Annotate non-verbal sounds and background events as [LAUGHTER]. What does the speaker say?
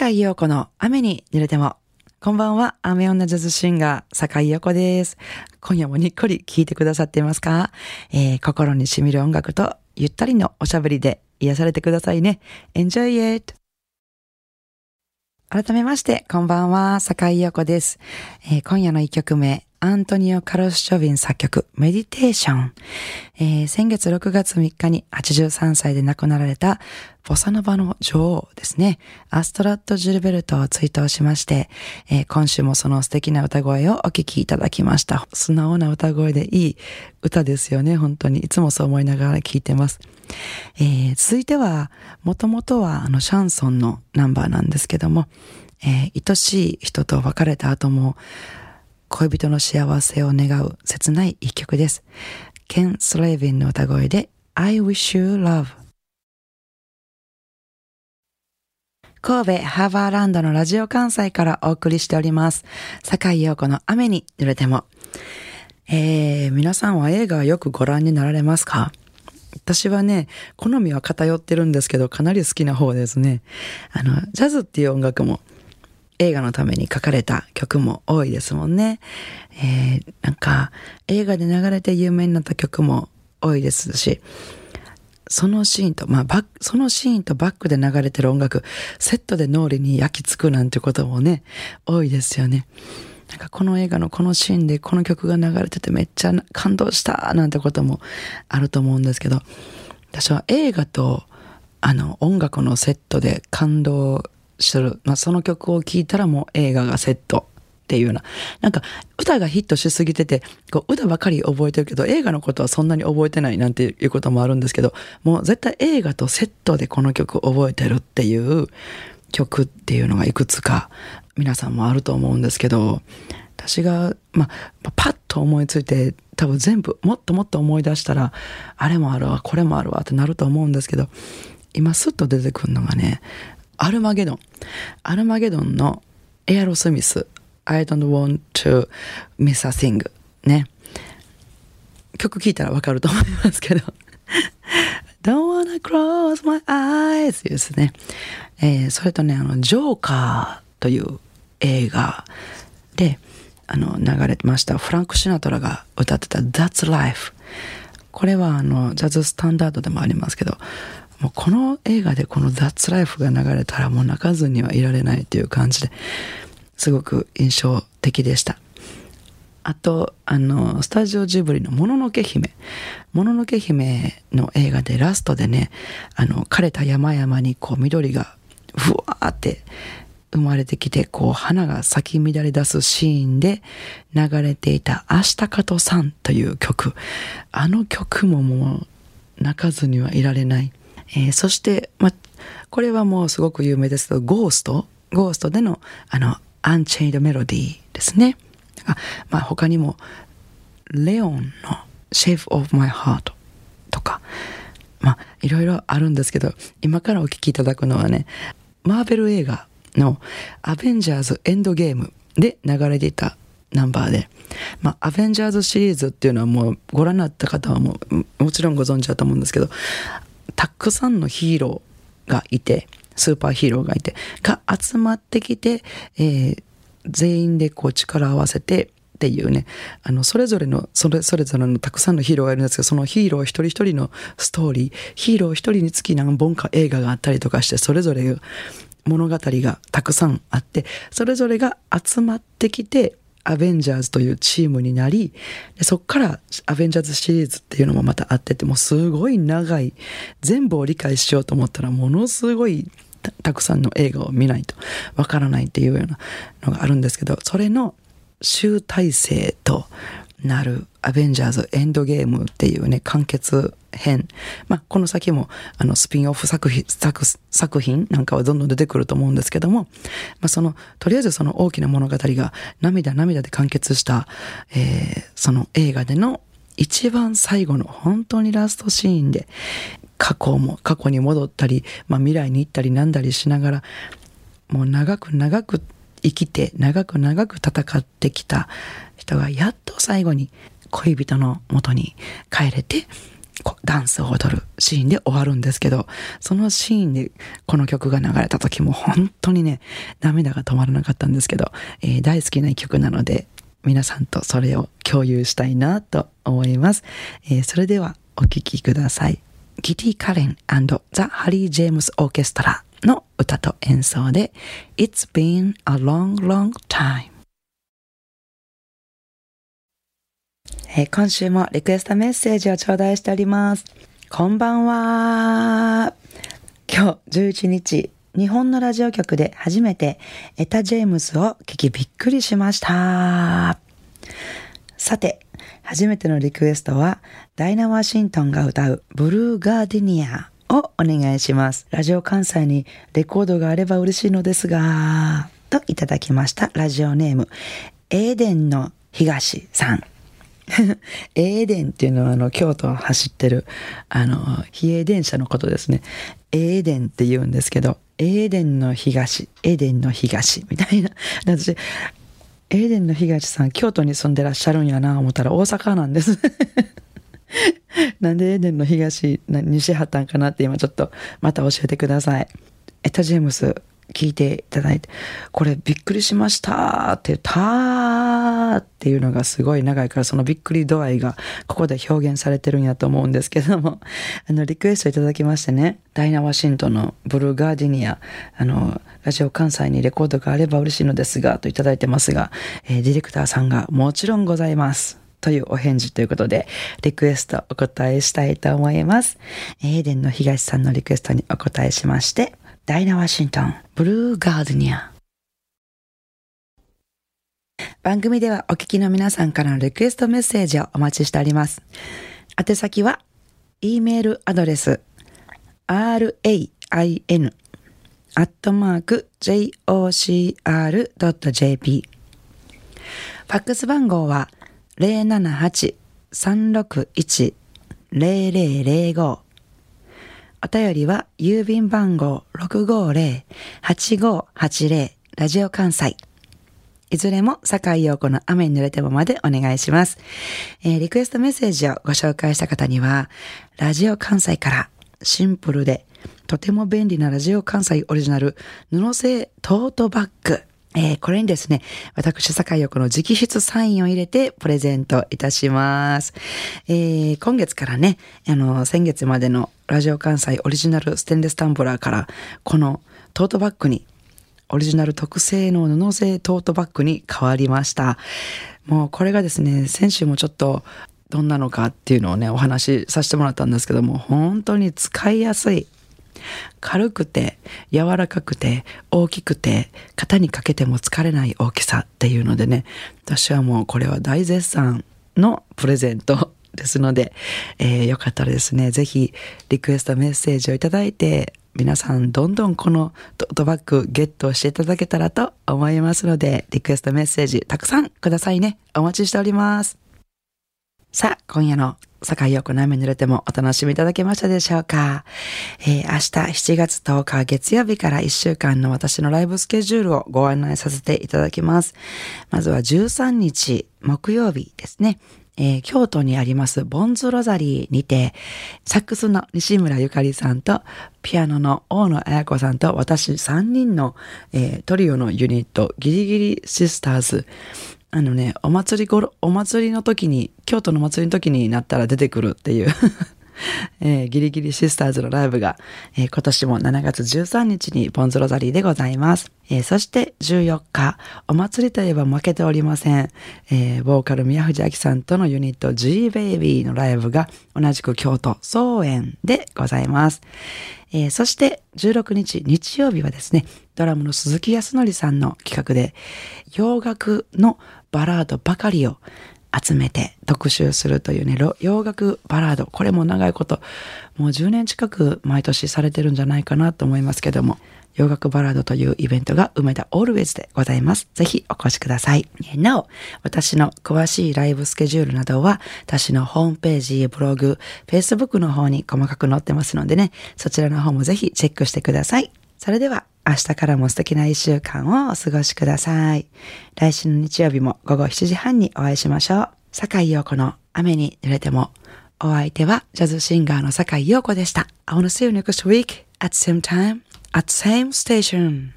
坂井陽子の雨に濡れても。こんばんは、雨女ジャズシンガー、坂井陽子です。今夜もにっこり聴いてくださっていますか、えー、心に染みる音楽とゆったりのおしゃべりで癒されてくださいね。Enjoy it! 改めまして、こんばんは、坂井陽子です。えー、今夜の一曲目、アントニオ・カロス・ショビン作曲、メディテーション。えー、先月6月3日に83歳で亡くなられた、ボサノバの女王ですね。アストラット・ジルベルトを追悼しまして、えー、今週もその素敵な歌声をお聴きいただきました。素直な歌声でいい歌ですよね、本当に。いつもそう思いながら聴いてます。えー、続いては、もともとはあのシャンソンのナンバーなんですけども、え、愛しい人と別れた後も、恋人の幸せを願う切ない一曲です。ケン・スレイビンの歌声で I wish you love 神戸ハーバーランドのラジオ関西からお送りしております。坂井陽子の雨に濡れても。えー、皆さんは映画よくご覧になられますか？私はね、好みは偏ってるんですけど、かなり好きな方ですね。あの、ジャズっていう音楽も映画のために書かれた曲も多いですもんね。えー、なんか映画で流れて有名になった曲も多いですし、そのシーンと、まあバック、そのシーンとバックで流れてる音楽、セットで脳裏に焼き付くなんてこともね、多いですよね。なんかこの映画のこのシーンでこの曲が流れててめっちゃ感動したなんてこともあると思うんですけど、私は映画とあの音楽のセットで感動する。まあ、その曲を聴いたらもう映画がセットっていうような。なんか、歌がヒットしすぎてて、こう歌ばかり覚えてるけど、映画のことはそんなに覚えてないなんていうこともあるんですけど、もう絶対映画とセットでこの曲覚えてるっていう曲っていうのがいくつか皆さんもあると思うんですけど、私が、まあ、パッと思いついて、多分全部、もっともっと思い出したら、あれもあるわ、これもあるわってなると思うんですけど、今スッと出てくるのがね、アルマゲドン。アルマゲドンのエアロスミス。I don't want to miss a thing. ね。曲聴いたらわかると思いますけど。[LAUGHS] Don't wanna close my eyes ですね。えー、それとね、あの、ジョーカーという映画で、あの、流れてました。フランク・シナトラが歌ってた That's Life。これはあの、ジャズスタンダードでもありますけど、もうこの映画でこの「That's Life」が流れたらもう泣かずにはいられないという感じですごく印象的でした。あと、あの、スタジオジブリのもののけ姫。もののけ姫の映画でラストでね、あの、枯れた山々にこう緑がふわーって生まれてきて、こう花が咲き乱れ出すシーンで流れていた明日かとさんという曲。あの曲ももう泣かずにはいられない。えー、そして、ま、これはもうすごく有名ですけど、ゴーストゴーストでの、あの、アンチェイドメロディーですね。まあ、他にも、レオンの Shape of My Heart とか、まあ、いろいろあるんですけど、今からお聴きいただくのはね、マーベル映画のアベンジャーズエンドゲームで流れていたナンバーで、まあ、アベンジャーズシリーズっていうのはもうご覧になった方はもうもちろんご存知だと思うんですけど、たくさんのヒーローがいて、スーパーヒーローがいて、が集まってきて、えー、全員でこう力を合わせて、っていうね、あの、それぞれの、それ、それぞれのたくさんのヒーローがいるんですけど、そのヒーロー一人一人のストーリー、ヒーロー一人につき何本か映画があったりとかして、それぞれ物語がたくさんあって、それぞれが集まってきて、アベンジャーズというチームになり、そこからアベンジャーズシリーズっていうのもまたあってて、もうすごい長い、全部を理解しようと思ったらものすごいたくさんの映画を見ないとわからないっていうようなのがあるんですけど、それの集大成となるアベンジャーズエンドゲームっていうね、完結編。まあ、この先も、あの、スピンオフ作品、作、作品なんかはどんどん出てくると思うんですけども、まあ、その、とりあえずその大きな物語が涙涙で完結した、えー、その映画での一番最後の本当にラストシーンで、過去も、過去に戻ったり、まあ、未来に行ったりなんだりしながら、もう長く長く生きて、長く長く戦ってきた人がやっと最後に恋人の元に帰れて、ダンスを踊るシーンで終わるんですけど、そのシーンでこの曲が流れた時も本当にね、涙が止まらなかったんですけど、えー、大好きな曲なので、皆さんとそれを共有したいなと思います。えー、それではお聴きください。ギティ・カレンザ・ハリー・ジェームス・オーケストラの歌と演奏で It's been a long, long time えー、今週もリクエストメッセージを頂戴しております。こんばんは。今日11日、日本のラジオ局で初めてエタ・ジェームスを聞きびっくりしました。さて、初めてのリクエストは、ダイナ・ワシントンが歌うブルーガーディニアをお願いします。ラジオ関西にレコードがあれば嬉しいのですが、といただきましたラジオネーム、エーデンの東さん。[LAUGHS] エーデンっていうのはあの京都を走ってるあの比叡電車のことですね。エーデンって言うんですけど、エーデンの東、エーデンの東みたいな。私、エーデンの東さん、京都に住んでらっしゃるんやな思ったら大阪なんです。[LAUGHS] [LAUGHS] なんでエデンの東、西はったんかなって今ちょっとまた教えてください。エタ・ジェームス、聞いていただいて、これびっくりしましたって、たーっていうのがすごい長いから、そのびっくり度合いがここで表現されてるんやと思うんですけども、[LAUGHS] あの、リクエストいただきましてね、ダイナ・ワシントンのブルーガーディニア、あの、ラジオ関西にレコードがあれば嬉しいのですが、といただいてますが、えー、ディレクターさんがもちろんございます。というお返事ということで、リクエストお答えしたいと思います。エーデンの東さんのリクエストにお答えしまして、ダイナ・ワシントン、ブルーガーデニア。番組ではお聞きの皆さんからのリクエストメッセージをお待ちしております。宛先は、e メールアドレス、rain アットマーク jocr.jp ファックス番号は078-361-0005お便りは郵便番号650-8580ラジオ関西。いずれも坂井陽子の雨に濡れてもまでお願いします。えー、リクエストメッセージをご紹介した方には、ラジオ関西からシンプルでとても便利なラジオ関西オリジナル布製トートバッグえー、これにですね、私、坂井陽子の直筆サインを入れてプレゼントいたします。えー、今月からね、あの、先月までのラジオ関西オリジナルステンレスタンブラーから、このトートバッグに、オリジナル特製の布製トートバッグに変わりました。もうこれがですね、先週もちょっとどんなのかっていうのをね、お話しさせてもらったんですけども、本当に使いやすい。軽くて柔らかくて大きくて肩にかけても疲れない大きさっていうのでね私はもうこれは大絶賛のプレゼントですので、えー、よかったらですね、ぜひリクエストメッセージをいいて、皆さんどんどんこのトートバッグゲットしていただけたらと思いますので、リクエストメッセージたくさんくださいね。お待ちしております。さあ、今夜の坂井陽子の雨濡れてもお楽しみいただけましたでしょうか、えー、明日7月10日月曜日から1週間の私のライブスケジュールをご案内させていただきます。まずは13日木曜日ですね。えー、京都にありますボンズロザリーにて、サックスの西村ゆかりさんと、ピアノの大野彩子さんと私3人の、えー、トリオのユニット、ギリギリシスターズ、あのね、お祭りごろ、お祭りの時に、京都の祭りの時になったら出てくるっていう。[LAUGHS] えー、ギリギリシスターズのライブが、えー、今年も7月13日にボンズロザリーでございます。えー、そして14日、お祭りといえば負けておりません。えボーカル宮藤明さんとのユニット G-Baby のライブが同じく京都総園でございます。えー、そして16日日曜日はですね、ドラムの鈴木康則さんの企画で、洋楽のバラードばかりを集めて特集するというね、洋楽バラード。これも長いこと、もう10年近く毎年されてるんじゃないかなと思いますけども、洋楽バラードというイベントが梅田オールウェイズでございます。ぜひお越しください。なお、私の詳しいライブスケジュールなどは、私のホームページ、ブログ、Facebook の方に細かく載ってますのでね、そちらの方もぜひチェックしてください。それでは、明日からも素敵な一週間をお過ごしください。来週の日曜日も午後7時半にお会いしましょう。坂井陽子の雨に濡れてもお相手はジャズシンガーの坂井陽子でした。I wanna see you next week at same time at same station.